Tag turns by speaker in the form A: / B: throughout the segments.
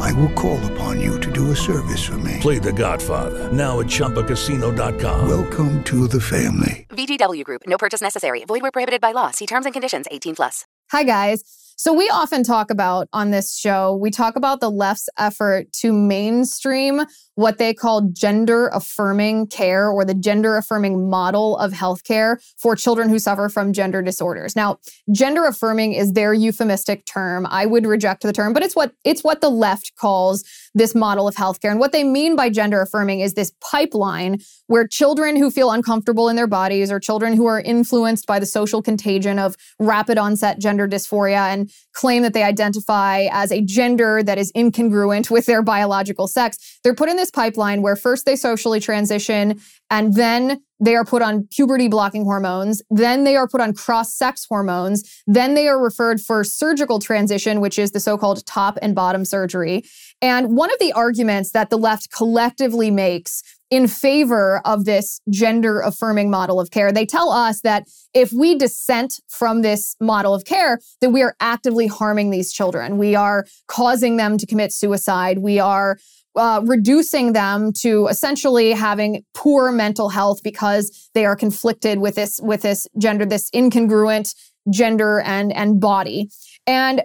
A: I will call upon you to do a service for me.
B: Play The Godfather now at ChumbaCasino.com.
A: Welcome to the family.
C: VGW Group. No purchase necessary. Void where prohibited by law. See terms and conditions. 18 plus.
D: Hi, guys. So, we often talk about on this show, we talk about the left's effort to mainstream what they call gender affirming care or the gender affirming model of healthcare for children who suffer from gender disorders. Now, gender affirming is their euphemistic term. I would reject the term, but it's what it's what the left calls this model of healthcare. And what they mean by gender affirming is this pipeline where children who feel uncomfortable in their bodies or children who are influenced by the social contagion of rapid onset gender dysphoria and claim that they identify as a gender that is incongruent with their biological sex, they're put in this pipeline where first they socially transition and then they are put on puberty blocking hormones. Then they are put on cross sex hormones. Then they are referred for surgical transition, which is the so called top and bottom surgery. And one of the arguments that the left collectively makes in favor of this gender affirming model of care, they tell us that if we dissent from this model of care, that we are actively harming these children. We are causing them to commit suicide. We are uh, reducing them to essentially having poor mental health because they are conflicted with this with this gender this incongruent gender and and body and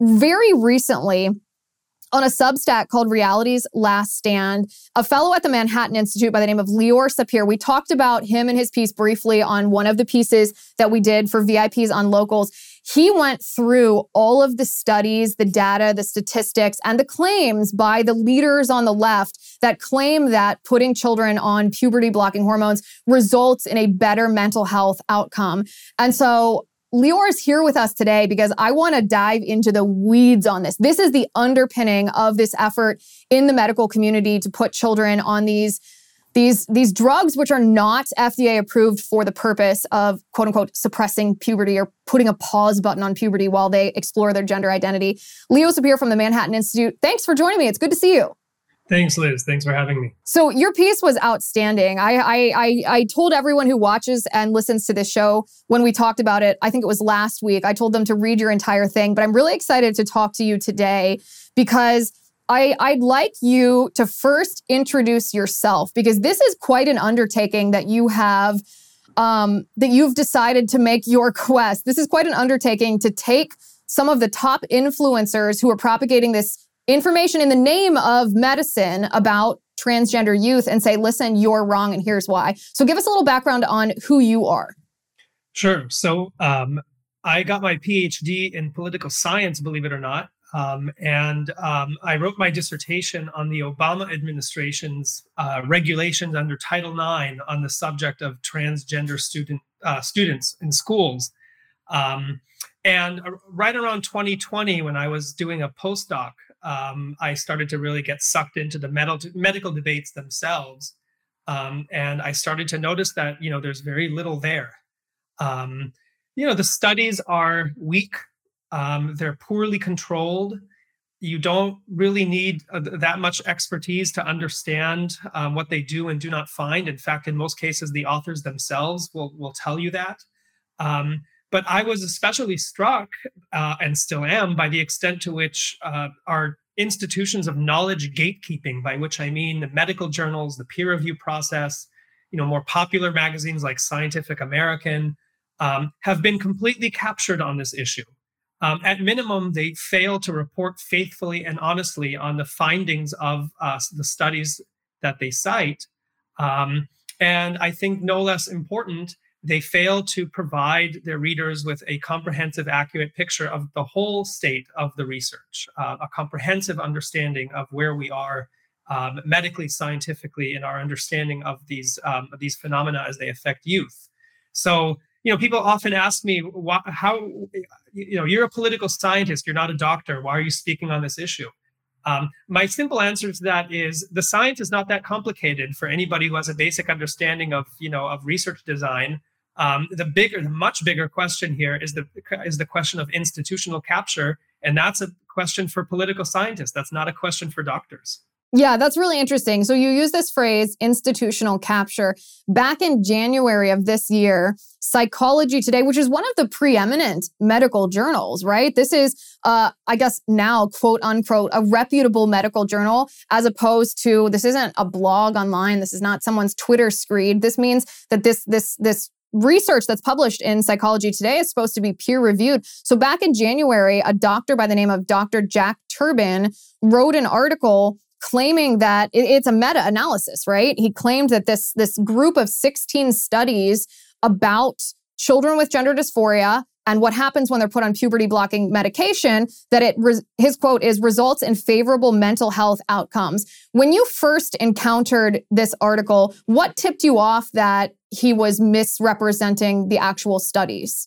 D: very recently on a substack called Reality's Last Stand, a fellow at the Manhattan Institute by the name of Leor Sapir. We talked about him and his piece briefly on one of the pieces that we did for VIPs on locals. He went through all of the studies, the data, the statistics, and the claims by the leaders on the left that claim that putting children on puberty blocking hormones results in a better mental health outcome. And so Leor is here with us today because I want to dive into the weeds on this. This is the underpinning of this effort in the medical community to put children on these these these drugs which are not FDA approved for the purpose of quote unquote suppressing puberty or putting a pause button on puberty while they explore their gender identity. Leor Sapir from the Manhattan Institute. Thanks for joining me. It's good to see you.
E: Thanks, Liz. Thanks for having me.
D: So your piece was outstanding. I, I I I told everyone who watches and listens to this show when we talked about it. I think it was last week. I told them to read your entire thing, but I'm really excited to talk to you today because I, I'd like you to first introduce yourself because this is quite an undertaking that you have um, that you've decided to make your quest. This is quite an undertaking to take some of the top influencers who are propagating this information in the name of medicine about transgender youth and say, listen, you're wrong, and here's why. So, give us a little background on who you are.
E: Sure. So, um, I got my PhD in political science, believe it or not, um, and um, I wrote my dissertation on the Obama administration's uh, regulations under Title IX on the subject of transgender student uh, students in schools. Um, and right around 2020, when I was doing a postdoc, um, I started to really get sucked into the medical medical debates themselves, um, and I started to notice that you know there's very little there. Um, you know the studies are weak um, they're poorly controlled. You don't really need uh, that much expertise to understand um, what they do and do not find. In fact, in most cases, the authors themselves will, will tell you that. Um, but I was especially struck, uh, and still am, by the extent to which uh, our institutions of knowledge gatekeeping, by which I mean the medical journals, the peer review process, you know, more popular magazines like Scientific American, um, have been completely captured on this issue. Um, at minimum, they fail to report faithfully and honestly on the findings of uh, the studies that they cite. Um, and I think no less important, they fail to provide their readers with a comprehensive, accurate picture of the whole state of the research, uh, a comprehensive understanding of where we are um, medically, scientifically, in our understanding of these um, of these phenomena as they affect youth. So you know, people often ask me, why, how, you know, you're a political scientist, you're not a doctor. Why are you speaking on this issue? Um, my simple answer to that is the science is not that complicated for anybody who has a basic understanding of you know of research design. Um, the bigger, the much bigger question here is the is the question of institutional capture, and that's a question for political scientists. That's not a question for doctors.
D: Yeah, that's really interesting. So you use this phrase institutional capture. Back in January of this year, Psychology Today, which is one of the preeminent medical journals, right? This is, uh, I guess now, quote unquote, a reputable medical journal, as opposed to this isn't a blog online. This is not someone's Twitter screed. This means that this this this research that's published in Psychology Today is supposed to be peer reviewed. So back in January, a doctor by the name of Dr. Jack Turban wrote an article claiming that it's a meta analysis, right? He claimed that this, this group of 16 studies about children with gender dysphoria and what happens when they're put on puberty blocking medication that it his quote is results in favorable mental health outcomes when you first encountered this article what tipped you off that he was misrepresenting the actual studies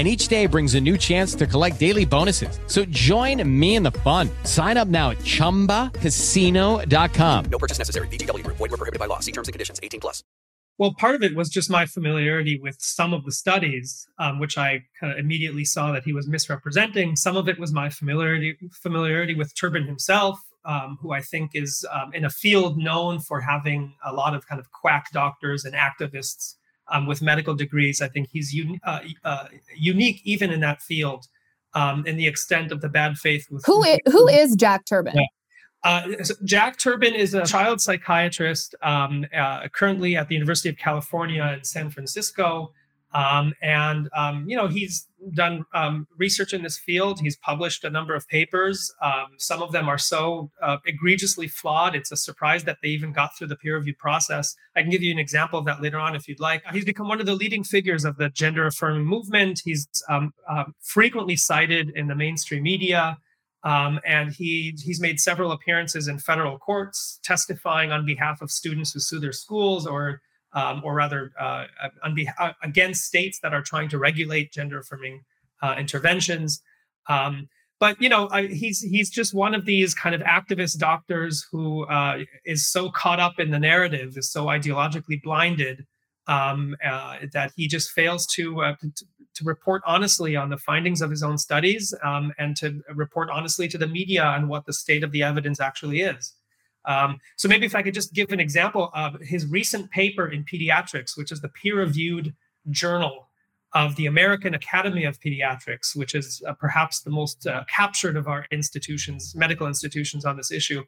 F: and each day brings a new chance to collect daily bonuses. So join me in the fun. Sign up now at ChumbaCasino.com.
G: No purchase necessary. VGW. Void were prohibited by law. See terms and conditions. 18 plus.
E: Well, part of it was just my familiarity with some of the studies, um, which I kind of immediately saw that he was misrepresenting. Some of it was my familiarity familiarity with Turban himself, um, who I think is um, in a field known for having a lot of kind of quack doctors and activists um, with medical degrees. I think he's un- uh, uh, unique even in that field um, in the extent of the bad faith. With
D: who is, who is Jack Turban?
E: Yeah. Uh, so Jack Turban is a child psychiatrist um, uh, currently at the University of California in San Francisco. Um, and um, you know he's done um, research in this field. He's published a number of papers. Um, some of them are so uh, egregiously flawed; it's a surprise that they even got through the peer review process. I can give you an example of that later on if you'd like. He's become one of the leading figures of the gender affirming movement. He's um, uh, frequently cited in the mainstream media. Um, and he he's made several appearances in federal courts, testifying on behalf of students who sue their schools or um, or rather uh, uh, against states that are trying to regulate gender affirming uh, interventions. Um, but you know, I, he's he's just one of these kind of activist doctors who uh, is so caught up in the narrative, is so ideologically blinded um, uh, that he just fails to, uh, to, to report honestly on the findings of his own studies um, and to report honestly to the media on what the state of the evidence actually is. Um, so maybe if I could just give an example of his recent paper in pediatrics, which is the peer-reviewed journal of the American Academy of Pediatrics, which is uh, perhaps the most uh, captured of our institutions, medical institutions on this issue.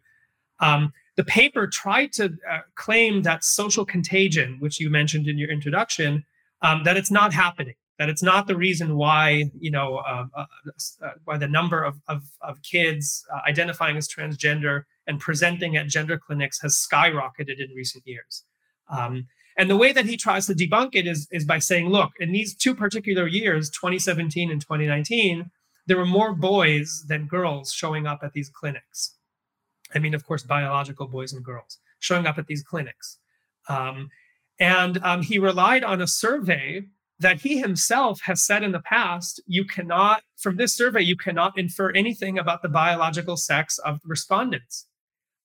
E: Um, the paper tried to uh, claim that social contagion, which you mentioned in your introduction, um, that it's not happening, that it's not the reason why, you know, uh, uh, uh, why the number of, of, of kids identifying as transgender and presenting at gender clinics has skyrocketed in recent years. Um, and the way that he tries to debunk it is, is by saying, look, in these two particular years, 2017 and 2019, there were more boys than girls showing up at these clinics. I mean, of course, biological boys and girls showing up at these clinics. Um, and um, he relied on a survey that he himself has said in the past you cannot, from this survey, you cannot infer anything about the biological sex of respondents.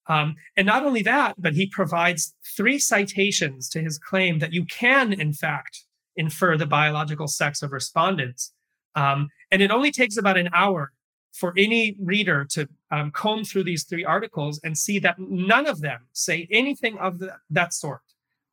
E: Um, and not only that, but he provides three citations to his claim that you can, in fact, infer the biological sex of respondents. Um, and it only takes about an hour for any reader to um, comb through these three articles and see that none of them say anything of the, that sort.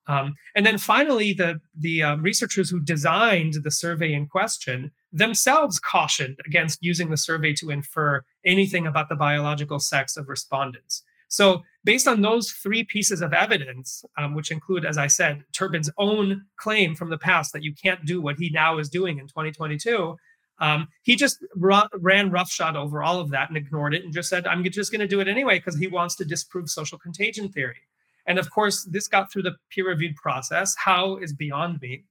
E: Um, and then finally, the, the um, researchers who designed the survey in question themselves cautioned against using the survey to infer anything about the biological sex of respondents. So, based on those three pieces of evidence, um, which include, as I said, Turban's own claim from the past that you can't do what he now is doing in 2022, um, he just ran roughshod over all of that and ignored it and just said, I'm just going to do it anyway because he wants to disprove social contagion theory. And of course, this got through the peer reviewed process. How is beyond me.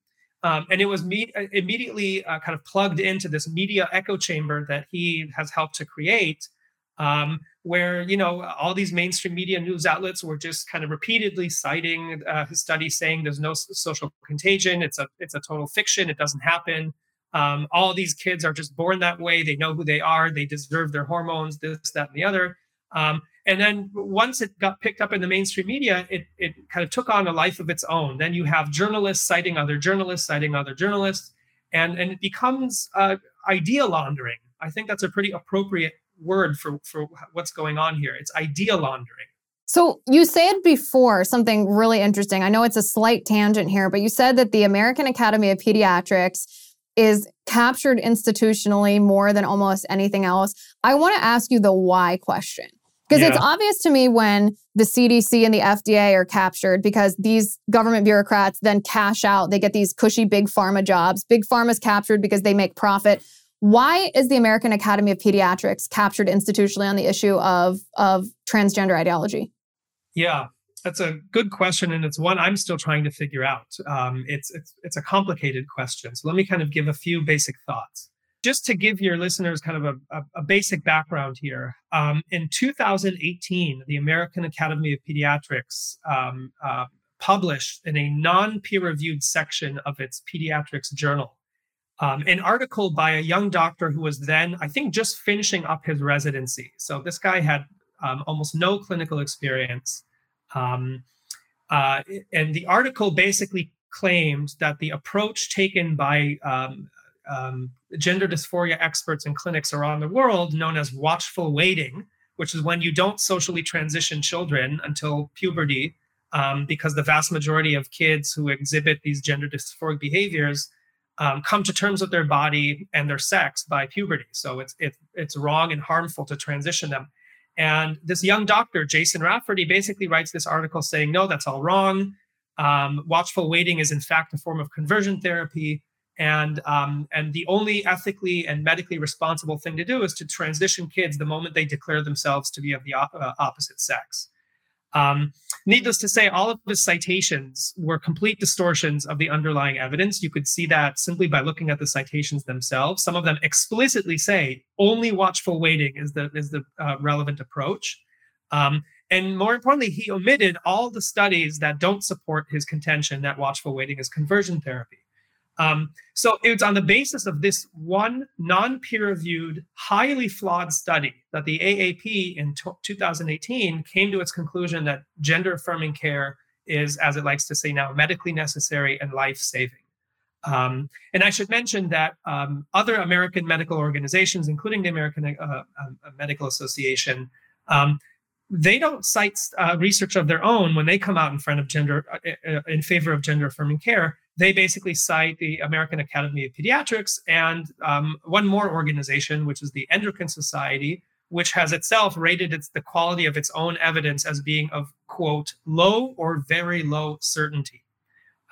E: Um, and it was me- uh, immediately uh, kind of plugged into this media echo chamber that he has helped to create, um, where you know all these mainstream media news outlets were just kind of repeatedly citing uh, his study, saying there's no social contagion. It's a it's a total fiction. It doesn't happen. Um, all these kids are just born that way. They know who they are. They deserve their hormones. This, that, and the other. Um, and then once it got picked up in the mainstream media, it, it kind of took on a life of its own. Then you have journalists citing other journalists, citing other journalists, and, and it becomes uh, idea laundering. I think that's a pretty appropriate word for, for what's going on here. It's idea laundering.
D: So you said before something really interesting. I know it's a slight tangent here, but you said that the American Academy of Pediatrics is captured institutionally more than almost anything else. I want to ask you the why question. Because yeah. it's obvious to me when the CDC and the FDA are captured because these government bureaucrats then cash out. They get these cushy big pharma jobs. Big pharma's captured because they make profit. Why is the American Academy of Pediatrics captured institutionally on the issue of, of transgender ideology?
E: Yeah, that's a good question, and it's one I'm still trying to figure out. Um, it's, it's it's a complicated question. So let me kind of give a few basic thoughts just to give your listeners kind of a, a, a basic background here, um, in 2018, the American Academy of Pediatrics um, uh, published in a non peer reviewed section of its pediatrics journal um, an article by a young doctor who was then, I think, just finishing up his residency. So this guy had um, almost no clinical experience. Um, uh, and the article basically claimed that the approach taken by um, um, gender dysphoria experts in clinics around the world known as watchful waiting, which is when you don't socially transition children until puberty, um, because the vast majority of kids who exhibit these gender dysphoric behaviors um, come to terms with their body and their sex by puberty. So it's it, it's wrong and harmful to transition them. And this young doctor, Jason Rafferty, basically writes this article saying, no, that's all wrong. Um, watchful waiting is in fact a form of conversion therapy and um, and the only ethically and medically responsible thing to do is to transition kids the moment they declare themselves to be of the op- uh, opposite sex. Um, needless to say, all of his citations were complete distortions of the underlying evidence. You could see that simply by looking at the citations themselves. Some of them explicitly say only watchful waiting is the is the uh, relevant approach. Um, and more importantly, he omitted all the studies that don't support his contention that watchful waiting is conversion therapy. Um, so it's on the basis of this one non peer reviewed, highly flawed study that the AAP in t- 2018 came to its conclusion that gender affirming care is, as it likes to say now, medically necessary and life saving. Um, and I should mention that um, other American medical organizations, including the American uh, uh, Medical Association, um, they don't cite uh, research of their own when they come out in front of gender uh, uh, in favor of gender affirming care they basically cite the American Academy of Pediatrics and um, one more organization, which is the Endocrine Society, which has itself rated its the quality of its own evidence as being of quote low or very low certainty.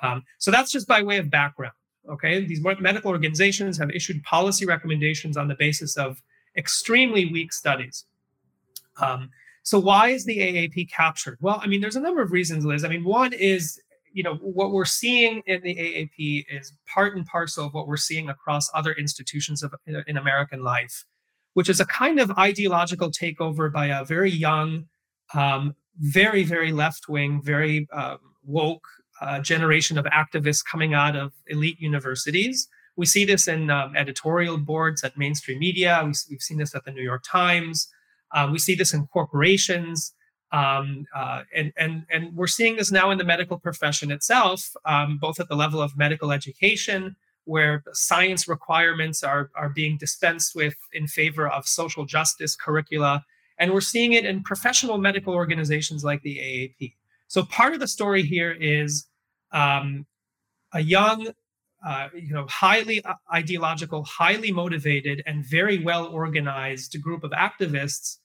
E: Um, so that's just by way of background. Okay, these medical organizations have issued policy recommendations on the basis of extremely weak studies. Um, so why is the AAP captured? Well, I mean, there's a number of reasons, Liz. I mean, one is you know what we're seeing in the AAP is part and parcel of what we're seeing across other institutions of in American life, which is a kind of ideological takeover by a very young, um, very very left wing, very um, woke uh, generation of activists coming out of elite universities. We see this in um, editorial boards at mainstream media. We, have seen this at the New York Times. Uh, we see this in corporations. Um, uh, and, and, and we're seeing this now in the medical profession itself, um, both at the level of medical education, where science requirements are, are being dispensed with in favor of social justice curricula. And we're seeing it in professional medical organizations like the AAP. So part of the story here is um, a young, uh, you know, highly uh, ideological, highly motivated, and very well organized group of activists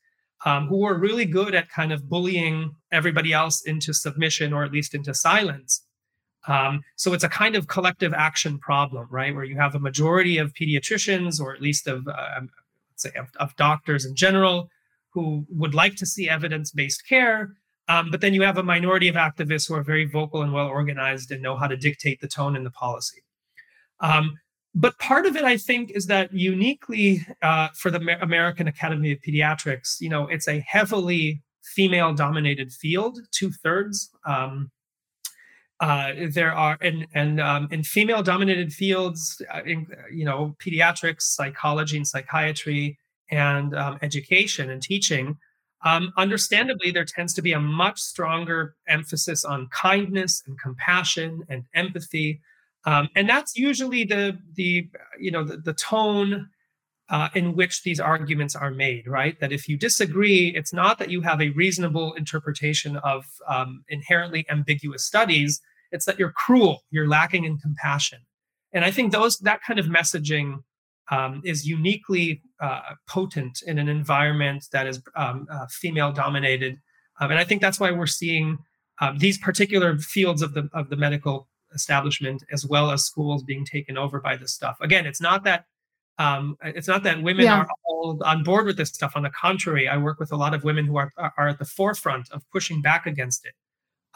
E: um, who were really good at kind of bullying everybody else into submission or at least into silence. Um, so it's a kind of collective action problem, right? Where you have a majority of pediatricians, or at least of, uh, let's say, of, of, doctors in general, who would like to see evidence-based care. Um, but then you have a minority of activists who are very vocal and well organized and know how to dictate the tone and the policy. Um, but part of it, I think, is that uniquely uh, for the American Academy of Pediatrics, you know, it's a heavily female-dominated field, two thirds. Um, uh, there are and and um, in female-dominated fields, uh, in, you know, pediatrics, psychology, and psychiatry, and um, education and teaching. Um, understandably, there tends to be a much stronger emphasis on kindness and compassion and empathy um, and that's usually the the you know the, the tone uh, in which these arguments are made, right? That if you disagree, it's not that you have a reasonable interpretation of um, inherently ambiguous studies. It's that you're cruel, you're lacking in compassion, and I think those that kind of messaging um, is uniquely uh, potent in an environment that is um, uh, female dominated, um, and I think that's why we're seeing um, these particular fields of the of the medical establishment as well as schools being taken over by this stuff. Again, it's not that um, it's not that women yeah. are all on board with this stuff. On the contrary, I work with a lot of women who are are at the forefront of pushing back against it.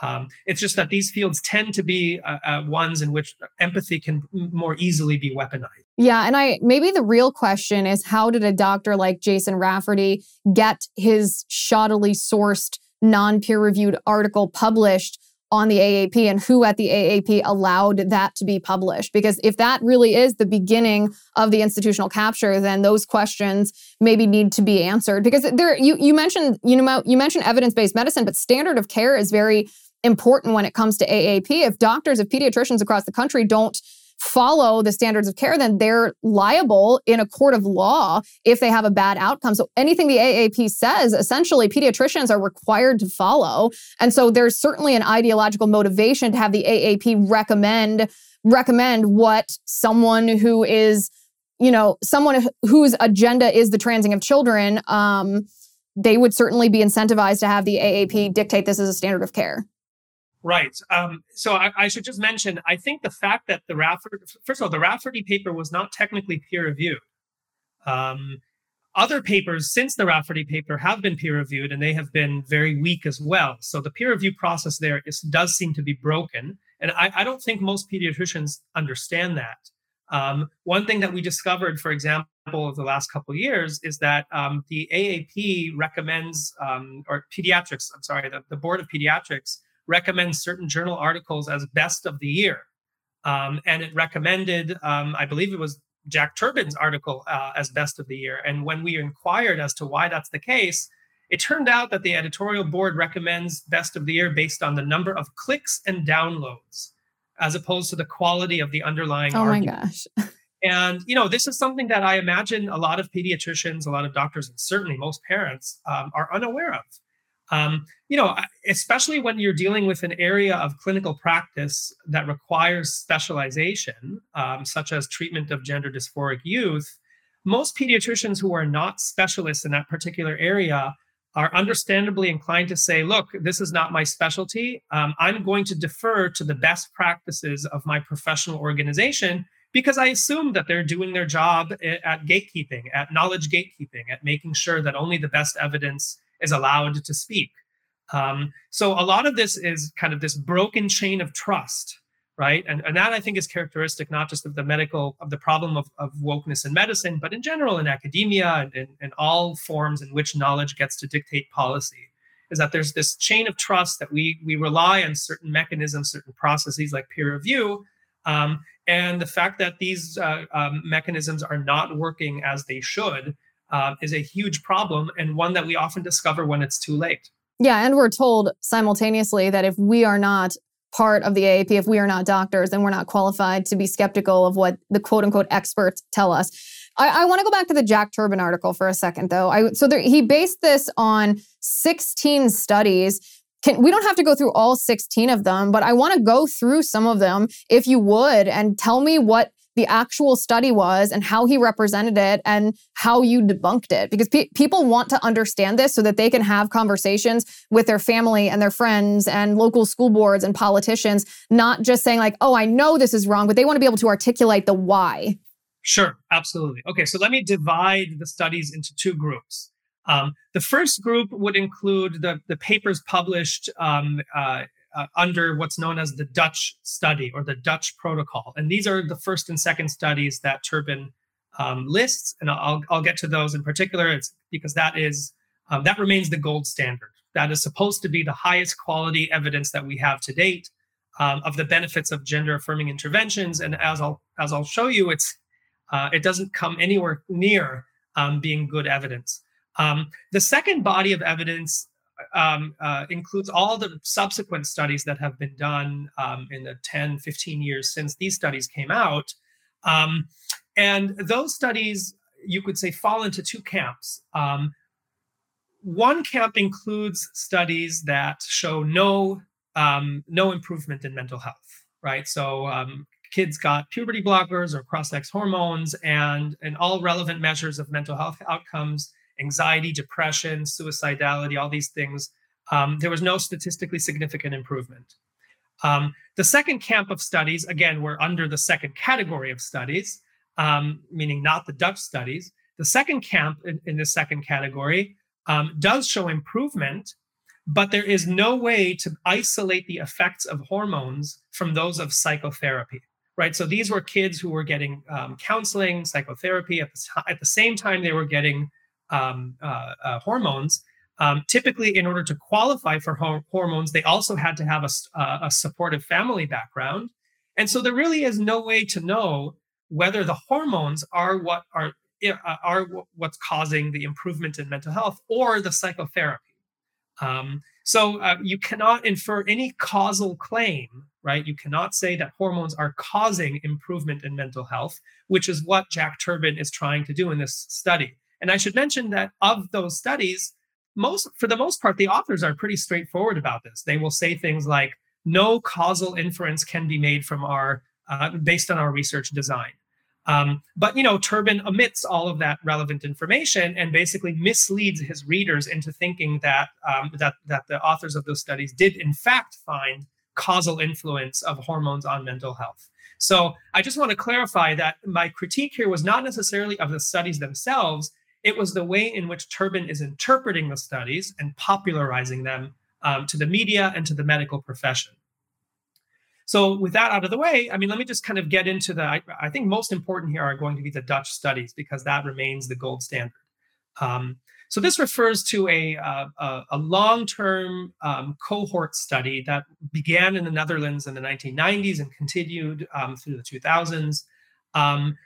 E: Um, it's just that these fields tend to be uh, uh, ones in which empathy can more easily be weaponized.
D: Yeah, and I maybe the real question is how did a doctor like Jason Rafferty get his shoddily sourced, non-peer-reviewed article published on the AAP and who at the AAP allowed that to be published. Because if that really is the beginning of the institutional capture, then those questions maybe need to be answered. Because there, you you mentioned you know you mentioned evidence based medicine, but standard of care is very important when it comes to AAP. If doctors, if pediatricians across the country don't follow the standards of care, then they're liable in a court of law if they have a bad outcome. So anything the AAP says, essentially, pediatricians are required to follow. And so there's certainly an ideological motivation to have the AAP recommend recommend what someone who is, you know, someone whose agenda is the transing of children. Um, they would certainly be incentivized to have the AAP dictate this as a standard of care.
E: Right. Um, so I, I, should just mention, I think the fact that the Rafferty, first of all, the Rafferty paper was not technically peer reviewed. Um, other papers since the Rafferty paper have been peer reviewed and they have been very weak as well. So the peer review process there is, does seem to be broken. And I, I don't think most pediatricians understand that. Um, one thing that we discovered, for example, of the last couple of years is that um, the AAP recommends, um, or pediatrics, I'm sorry, the, the Board of Pediatrics recommends certain journal articles as best of the year. Um, and it recommended, um, I believe it was Jack Turban's article uh, as best of the year. And when we inquired as to why that's the case, it turned out that the editorial board recommends best of the year based on the number of clicks and downloads, as opposed to the quality of the underlying.
D: Oh
E: argument.
D: my gosh.
E: and you know, this is something that I imagine a lot of pediatricians, a lot of doctors, and certainly most parents um, are unaware of. Um, you know, especially when you're dealing with an area of clinical practice that requires specialization, um, such as treatment of gender dysphoric youth, most pediatricians who are not specialists in that particular area are understandably inclined to say, look, this is not my specialty. Um, I'm going to defer to the best practices of my professional organization because I assume that they're doing their job at gatekeeping, at knowledge gatekeeping, at making sure that only the best evidence is allowed to speak. Um, so a lot of this is kind of this broken chain of trust, right? And, and that I think is characteristic not just of the medical, of the problem of, of wokeness in medicine, but in general in academia and in, all forms in which knowledge gets to dictate policy. Is that there's this chain of trust that we we rely on certain mechanisms, certain processes like peer review, um, and the fact that these uh, um, mechanisms are not working as they should uh, is a huge problem and one that we often discover when it's too late.
D: Yeah, and we're told simultaneously that if we are not part of the AAP, if we are not doctors, then we're not qualified to be skeptical of what the quote unquote experts tell us. I, I want to go back to the Jack Turban article for a second, though. I, so there, he based this on 16 studies. Can, we don't have to go through all 16 of them, but I want to go through some of them, if you would, and tell me what the actual study was and how he represented it and how you debunked it. Because pe- people want to understand this so that they can have conversations with their family and their friends and local school boards and politicians, not just saying, like, oh, I know this is wrong, but they want to be able to articulate the why.
E: Sure, absolutely. Okay, so let me divide the studies into two groups. Um, the first group would include the, the papers published um, uh, uh, under what's known as the Dutch study or the Dutch protocol. And these are the first and second studies that Turban um, lists, and I'll, I'll get to those in particular. It's because that is um, that remains the gold standard. That is supposed to be the highest quality evidence that we have to date um, of the benefits of gender affirming interventions. And as I'll as I'll show you, it's uh, it doesn't come anywhere near um, being good evidence. Um, the second body of evidence um, uh, includes all the subsequent studies that have been done um, in the 10, 15 years since these studies came out. Um, and those studies, you could say, fall into two camps. Um, one camp includes studies that show no um, no improvement in mental health, right? So um, kids got puberty blockers or cross-sex hormones and and all relevant measures of mental health outcomes anxiety, depression, suicidality, all these things, um, there was no statistically significant improvement. Um, the second camp of studies, again, we're under the second category of studies, um, meaning not the Dutch studies. The second camp in, in the second category um, does show improvement, but there is no way to isolate the effects of hormones from those of psychotherapy right? So these were kids who were getting um, counseling, psychotherapy at the, at the same time they were getting um, uh, uh, hormones. Um, typically, in order to qualify for ho- hormones, they also had to have a, uh, a supportive family background. And so there really is no way to know whether the hormones are what are uh, are what's causing the improvement in mental health or the psychotherapy. Um, so uh, you cannot infer any causal claim, right? You cannot say that hormones are causing improvement in mental health, which is what Jack Turban is trying to do in this study. And I should mention that of those studies, most for the most part, the authors are pretty straightforward about this. They will say things like, "No causal inference can be made from our uh, based on our research design." Um, but you know, Turban omits all of that relevant information and basically misleads his readers into thinking that um, that that the authors of those studies did in fact find causal influence of hormones on mental health. So I just want to clarify that my critique here was not necessarily of the studies themselves, it was the way in which Turban is interpreting the studies and popularizing them um, to the media and to the medical profession. So, with that out of the way, I mean, let me just kind of get into the. I, I think most important here are going to be the Dutch studies because that remains the gold standard. Um, so, this refers to a, uh, a, a long term um, cohort study that began in the Netherlands in the 1990s and continued um, through the 2000s. Um,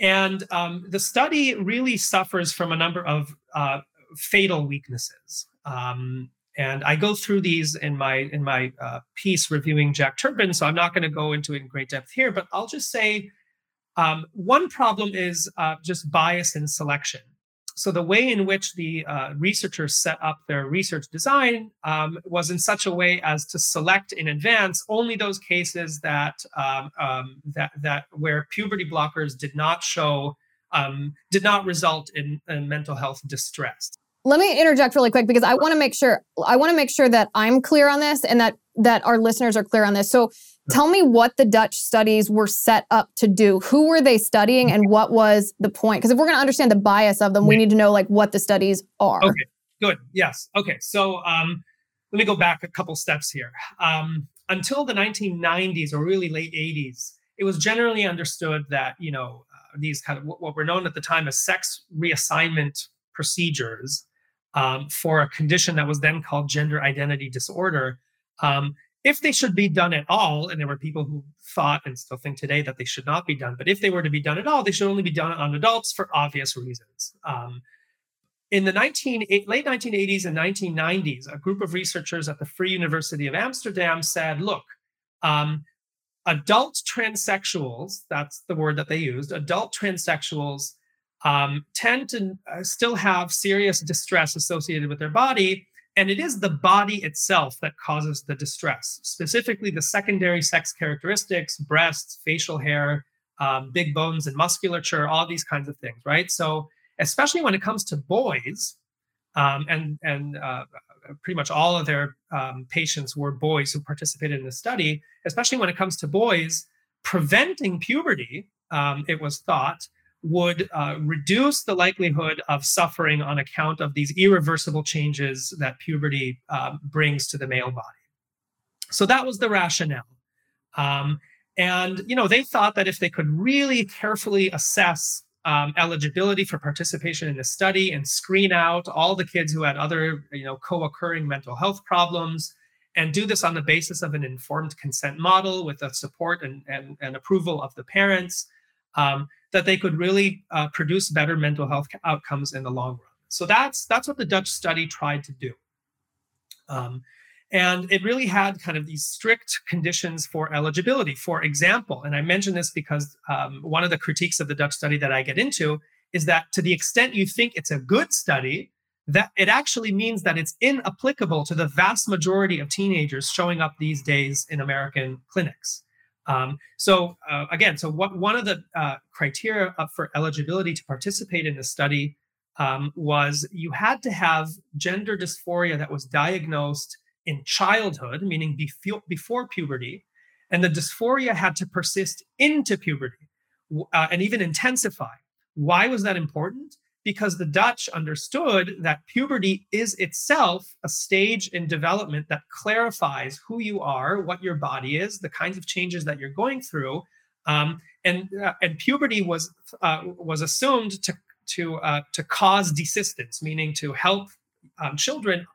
E: and um, the study really suffers from a number of uh, fatal weaknesses. Um, and I go through these in my in my uh, piece reviewing Jack Turban, so I'm not going to go into it in great depth here. But I'll just say um, one problem is uh, just bias in selection so the way in which the uh, researchers set up their research design um, was in such a way as to select in advance only those cases that um, um, that that where puberty blockers did not show um, did not result in, in mental health distress.
D: Let me interject really quick because I want to make sure I want to make sure that I'm clear on this and that that our listeners are clear on this. So Tell me what the Dutch studies were set up to do. Who were they studying and what was the point? Because if we're going to understand the bias of them, we need to know like what the studies are.
E: Okay, good. Yes. Okay. So um, let me go back a couple steps here. Um, until the 1990s or really late 80s, it was generally understood that, you know, uh, these kind of what were known at the time as sex reassignment procedures um, for a condition that was then called gender identity disorder um, if they should be done at all, and there were people who thought and still think today that they should not be done, but if they were to be done at all, they should only be done on adults for obvious reasons. Um, in the 19, late 1980s and 1990s, a group of researchers at the Free University of Amsterdam said, look, um, adult transsexuals, that's the word that they used, adult transsexuals um, tend to uh, still have serious distress associated with their body and it is the body itself that causes the distress, specifically the secondary sex characteristics, breasts, facial hair, um, big bones and musculature, all these kinds of things, right? So, especially when it comes to boys, um, and and uh, pretty much all of their um, patients were boys who participated in the study. Especially when it comes to boys, preventing puberty, um, it was thought, would uh, reduce the likelihood of suffering on account of these irreversible changes that puberty uh, brings to the male body. So that was the rationale. Um, and you know, they thought that if they could really carefully assess um, eligibility for participation in the study and screen out all the kids who had other, you know, co-occurring mental health problems, and do this on the basis of an informed consent model with the support and, and, and approval of the parents, um, that they could really uh, produce better mental health outcomes in the long run. So that's that's what the Dutch study tried to do. Um, and it really had kind of these strict conditions for eligibility. For example, and I mention this because um, one of the critiques of the Dutch study that I get into is that to the extent you think it's a good study, that it actually means that it's inapplicable to the vast majority of teenagers showing up these days in American clinics. Um, so uh, again, so what one of the uh, criteria for eligibility to participate in the study um, was you had to have gender dysphoria that was diagnosed in childhood, meaning before, before puberty, and the dysphoria had to persist into puberty uh, and even intensify. Why was that important? Because the Dutch understood that puberty is itself a stage in development that clarifies who you are, what your body is, the kinds of changes that you're going through. Um, and, uh, and puberty was, uh, was assumed to, to, uh, to cause desistance, meaning to help um, children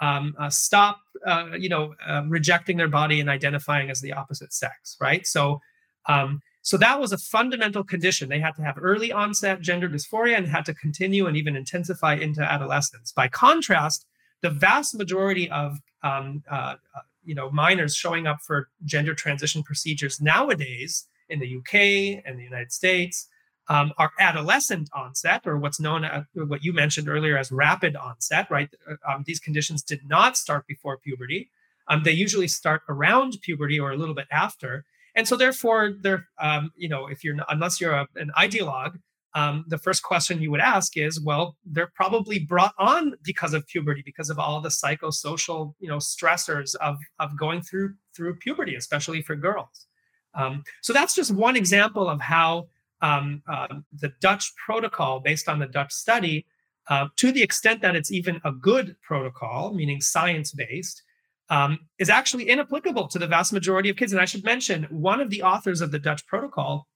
E: um, uh, stop, uh, you know, uh, rejecting their body and identifying as the opposite sex, right? So, um, so that was a fundamental condition. They had to have early onset gender dysphoria and had to continue and even intensify into adolescence. By contrast, the vast majority of um, uh, uh, you know minors showing up for gender transition procedures nowadays in the UK and the United States um, are adolescent onset, or what's known as what you mentioned earlier as rapid onset, right? Uh, um, these conditions did not start before puberty. Um, they usually start around puberty or a little bit after. And so, therefore, they're, um, you know, if you're, unless you're a, an ideologue, um, the first question you would ask is, well, they're probably brought on because of puberty, because of all the psychosocial, you know, stressors of, of going through through puberty, especially for girls. Um, so that's just one example of how um, uh, the Dutch protocol based on the Dutch study, uh, to the extent that it's even a good protocol, meaning science based, um, is actually inapplicable to the vast majority of kids. And I should mention, one of the authors of the Dutch protocol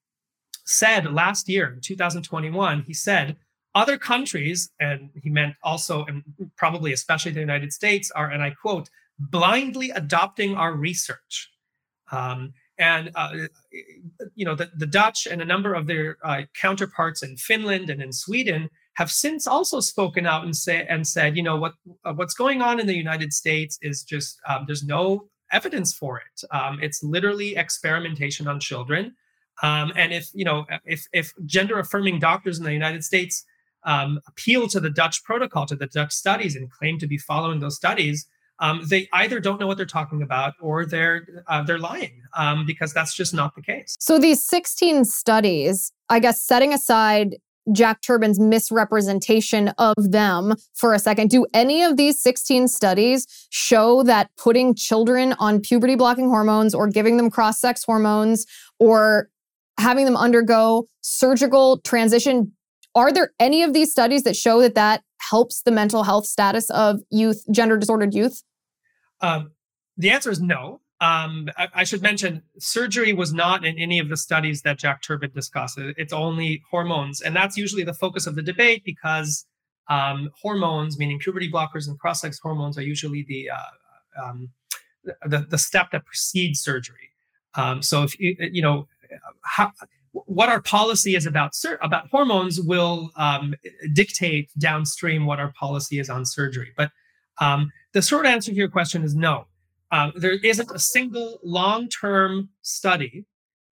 E: said last year, in 2021, he said, other countries, and he meant also, and probably especially the United States, are, and I quote, blindly adopting our research. Um, and uh, you know the, the Dutch and a number of their uh, counterparts in Finland and in Sweden have since also spoken out and say and said, you know what uh, what's going on in the United States is just um, there's no evidence for it. Um, it's literally experimentation on children. Um, and if you know if if gender affirming doctors in the United States um, appeal to the Dutch protocol, to the Dutch studies, and claim to be following those studies, um, they either don't know what they're talking about or they're uh, they're lying um, because that's just not the case.
D: So these 16 studies, I guess, setting aside Jack Turban's misrepresentation of them for a second, do any of these 16 studies show that putting children on puberty blocking hormones or giving them cross sex hormones or having them undergo surgical transition are there any of these studies that show that that helps the mental health status of youth, gender disordered youth?
E: Um, the answer is no. Um, I, I, should mention surgery was not in any of the studies that Jack Turban discussed. It's only hormones. And that's usually the focus of the debate because um, hormones, meaning puberty blockers and cross sex hormones, are usually the, uh, um, the, the step that precedes surgery. Um, so if you, you know, how, what our policy is about about hormones will um, dictate downstream what our policy is on surgery. But um, the short answer to your question is no. Um, there isn't a single long-term study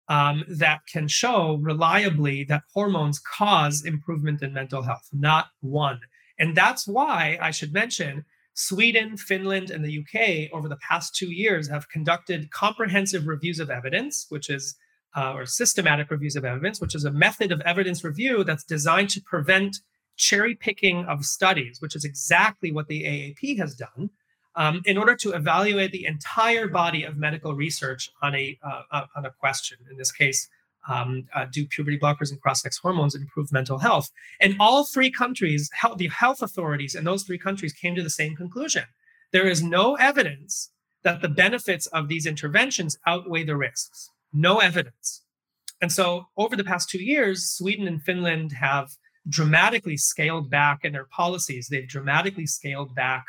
E: um, that can show reliably that hormones cause improvement in mental health. Not one. And that's why I should mention Sweden, Finland, and the UK over the past two years have conducted comprehensive reviews of evidence, which is uh, or systematic reviews of evidence, which is a method of evidence review that's designed to prevent cherry picking of studies, which is exactly what the AAP has done, um, in order to evaluate the entire body of medical research on a uh, uh on a question. In this case, um, uh, do puberty blockers and cross-sex hormones improve mental health? And all three countries, health, the health authorities in those three countries came to the same conclusion. There is no evidence that the benefits of these interventions outweigh the risks. No evidence. And so, over the past two years, Sweden and Finland have dramatically scaled back in their policies. They've dramatically scaled back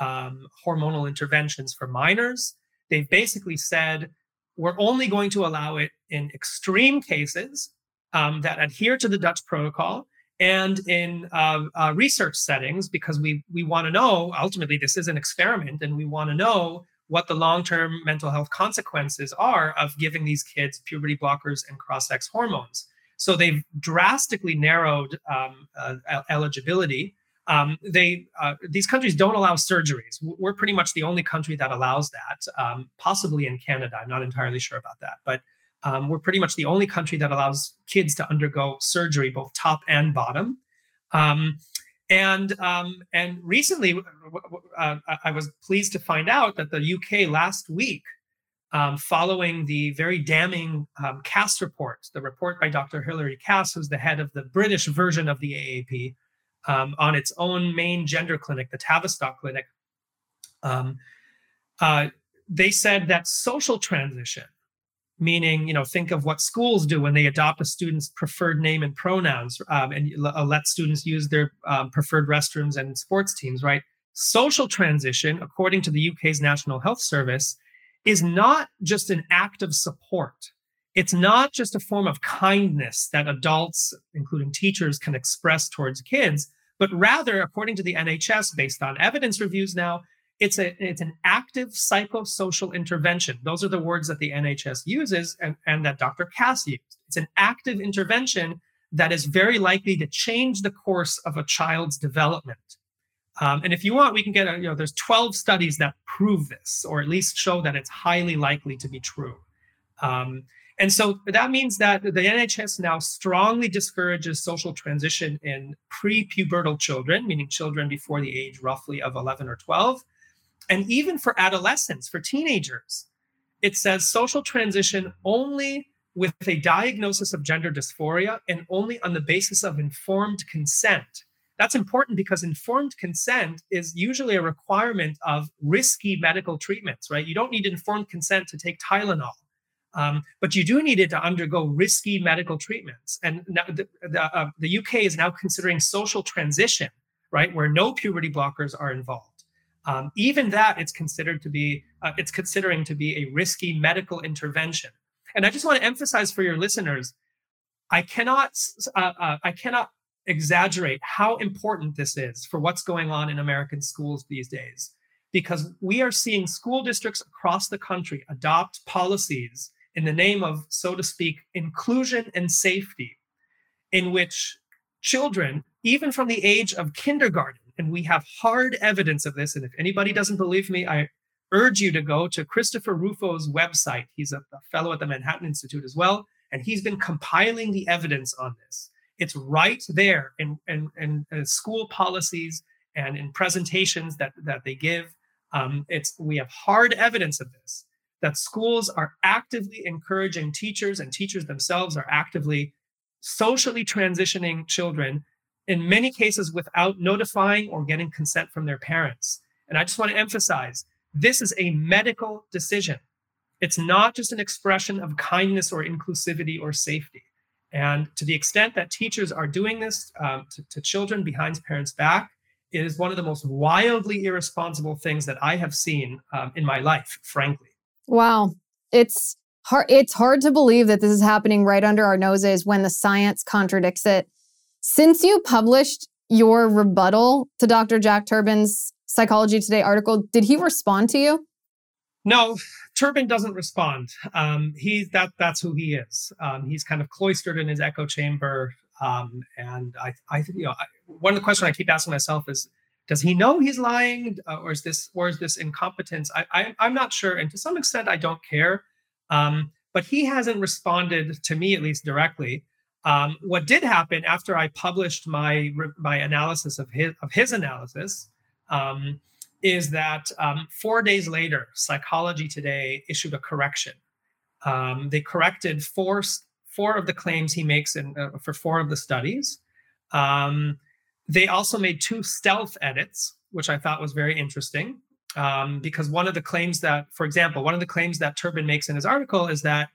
E: um, hormonal interventions for minors. They've basically said we're only going to allow it in extreme cases um, that adhere to the Dutch protocol and in uh, uh, research settings because we we want to know ultimately this is an experiment and we want to know what the long-term mental health consequences are of giving these kids puberty blockers and cross-sex hormones. So they've drastically narrowed um, uh, eligibility. Um, they uh, these countries don't allow surgeries. We're pretty much the only country that allows that, um, possibly in Canada. I'm not entirely sure about that, but um, we're pretty much the only country that allows kids to undergo surgery, both top and bottom. Um, and um, and recently, uh, I was pleased to find out that the UK last week, um, following the very damning um, Cass report, the report by Dr. Hilary Cass, who's the head of the British version of the AAP, um, on its own main gender clinic, the Tavistock Clinic, uh, they said that social transition meaning you know think of what schools do when they adopt a student's preferred name and pronouns um, and uh, let students use their um, preferred restrooms and sports teams right? Social transition according to the uk's national health service is not just an act of support it's not just a form of kindness that adults including teachers can express towards kids but rather according to the nhs based on evidence reviews now it's a it's an active psychosocial intervention. Those are the words that the NHS uses and, and that Dr. Cass used. It's an active intervention that is very likely to change the course of a child's development. Um, and if you want, we can get a, you know, there's 12 studies that prove this, or at least show that it's highly likely to be true. Um, and so that means that the NHS now strongly discourages social transition in pre-pubertal children, meaning children before the age roughly of 11 or 12, and even for adolescents, for teenagers, it says social transition only with a diagnosis of gender dysphoria and only on the basis of informed consent. That's important because informed consent is usually a requirement of risky medical treatments, right? You don't need informed consent to take Tylenol, um, but you do need it to undergo risky medical treatments. And the, the, uh, the UK is now considering social transition, right, where no puberty blockers are involved. Um, even that it's considered to be uh, it's considering to be a risky medical intervention. And I just want to emphasize for your listeners, I cannot uh, uh, I cannot exaggerate how important this is for what's going on in American schools these days, because we are seeing school districts across the country adopt policies in the name of, so to speak, inclusion and safety, in which children, even from the age of kindergarten, and we have hard evidence of this. And if anybody doesn't believe me, I urge you to go to Christopher Rufo's website. He's a, fellow at the Manhattan Institute as well. And he's been compiling the evidence on this. It's right there in, in, in, in school policies and in presentations that, that they give. Um, it's we have hard evidence of this that schools are actively encouraging teachers and teachers themselves are actively socially transitioning children in many cases without notifying or getting consent from their parents. And I just want to emphasize this is a medical decision. It's not just an expression of kindness or inclusivity or safety. And to the extent that teachers are doing this um, to, to children behind parents' back, it is one of the most wildly irresponsible things that I have seen um, in my life, frankly.
D: Wow. It's hard, it's hard to believe that this is happening right under our noses when the science contradicts it. Since you published your rebuttal to Dr. Jack Turban's Psychology Today article, did he respond to you?
E: No, Turban doesn't respond. Um, he's that that's who he is. Um, he's kind of cloistered in his echo chamber. Um, and I, I, you know, I, one of the questions I keep asking myself is, does he know he's lying, uh, or is this, or is this incompetence? I, I, am not sure, and to some extent, I don't care. Um, but he hasn't responded to me, at least directly. Um, what did happen after I published my my analysis of his of his analysis um, is that um, four days later, Psychology Today issued a correction. Um, they corrected four four of the claims he makes in, uh, for four of the studies. Um, they also made two stealth edits, which I thought was very interesting. um, because one of the claims that, for example, one of the claims that Turban makes in his article is that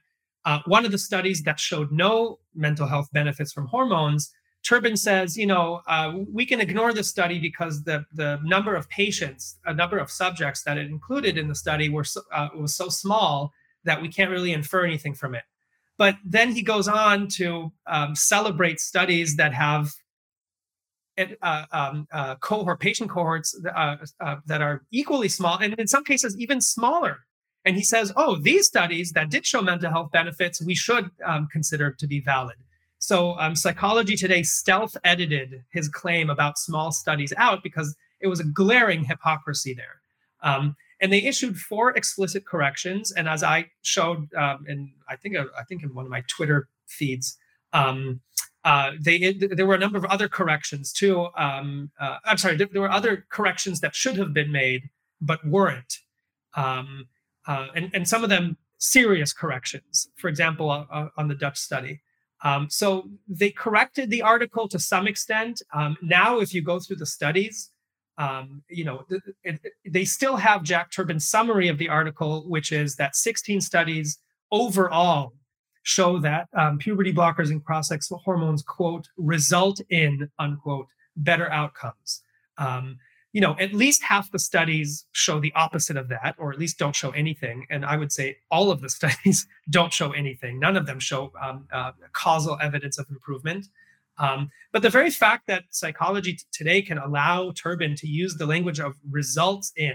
E: uh, one of the studies that showed no mental health benefits from hormones, Turban says, you know, uh, we can ignore the study because the the number of patients, a number of subjects that it included in the study were so, uh, was so small that we can't really infer anything from it. But then he goes on to um, celebrate studies that have uh, um, uh, cohort patient cohorts uh, uh, that are equally small, and in some cases even smaller. And he says, "Oh, these studies that did show mental health benefits, we should um, consider to be valid." So, um, Psychology Today stealth edited his claim about small studies out because it was a glaring hypocrisy there. Um, and they issued four explicit corrections. And as I showed, um, and I think I think in one of my Twitter feeds, um, uh, they there were a number of other corrections too. Um, uh, I'm sorry, there, there, were other corrections that should have been made but weren't, um, uh, and and some of them serious corrections. For example, on the Dutch study. Um, so they corrected the article to some extent. Um, now, if you go through the studies, um, you know, it, they still have Jack Turban's summary of the article, which is that 16 studies overall show that um, puberty blockers and cross-sex hormones, quote, result in, unquote, better outcomes. Um, you know, at least half the studies show the opposite of that, or at least don't show anything. And I would say all of the studies don't show anything. None of them show um, uh, causal evidence of improvement. Um, but the very fact that psychology t- today can allow Turban to use the language of results in,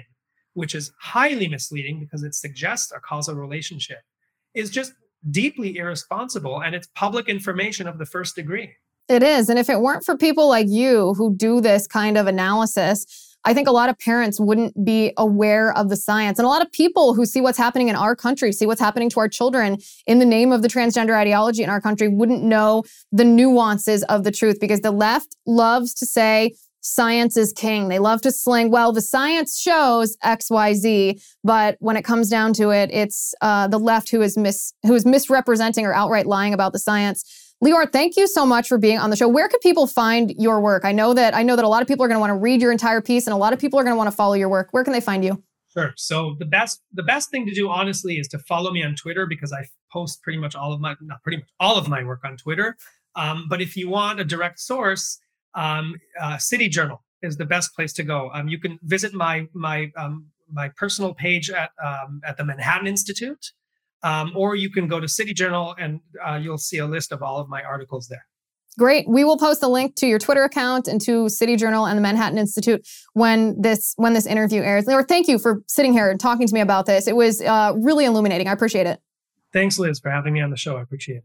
E: which is highly misleading because it suggests a causal relationship, is just deeply irresponsible. And it's public information of the first degree.
D: It is. And if it weren't for people like you who do this kind of analysis, I think a lot of parents wouldn't be aware of the science. And a lot of people who see what's happening in our country, see what's happening to our children in the name of the transgender ideology in our country, wouldn't know the nuances of the truth because the left loves to say, science is king. They love to sling, well, the science shows XYZ, but when it comes down to it, it's uh, the left who is mis who is misrepresenting or outright lying about the science. Leor, thank you so much for being on the show. Where can people find your work? I know that I know that a lot of people are going to want to read your entire piece, and a lot of people are going to want to follow your work. Where can they find you?
E: Sure. So the best the best thing to do, honestly, is to follow me on Twitter because I post pretty much all of my not pretty much all of my work on Twitter. Um, but if you want a direct source, um, uh, City Journal is the best place to go. Um, you can visit my my um, my personal page at um, at the Manhattan Institute, um, or you can go to City Journal and uh, you'll see a list of all of my articles there.
D: Great. We will post a link to your Twitter account and to City Journal and the Manhattan Institute when this when this interview airs. Or thank you for sitting here and talking to me about this. It was uh, really illuminating. I appreciate it.
E: Thanks, Liz, for having me on the show. I appreciate it.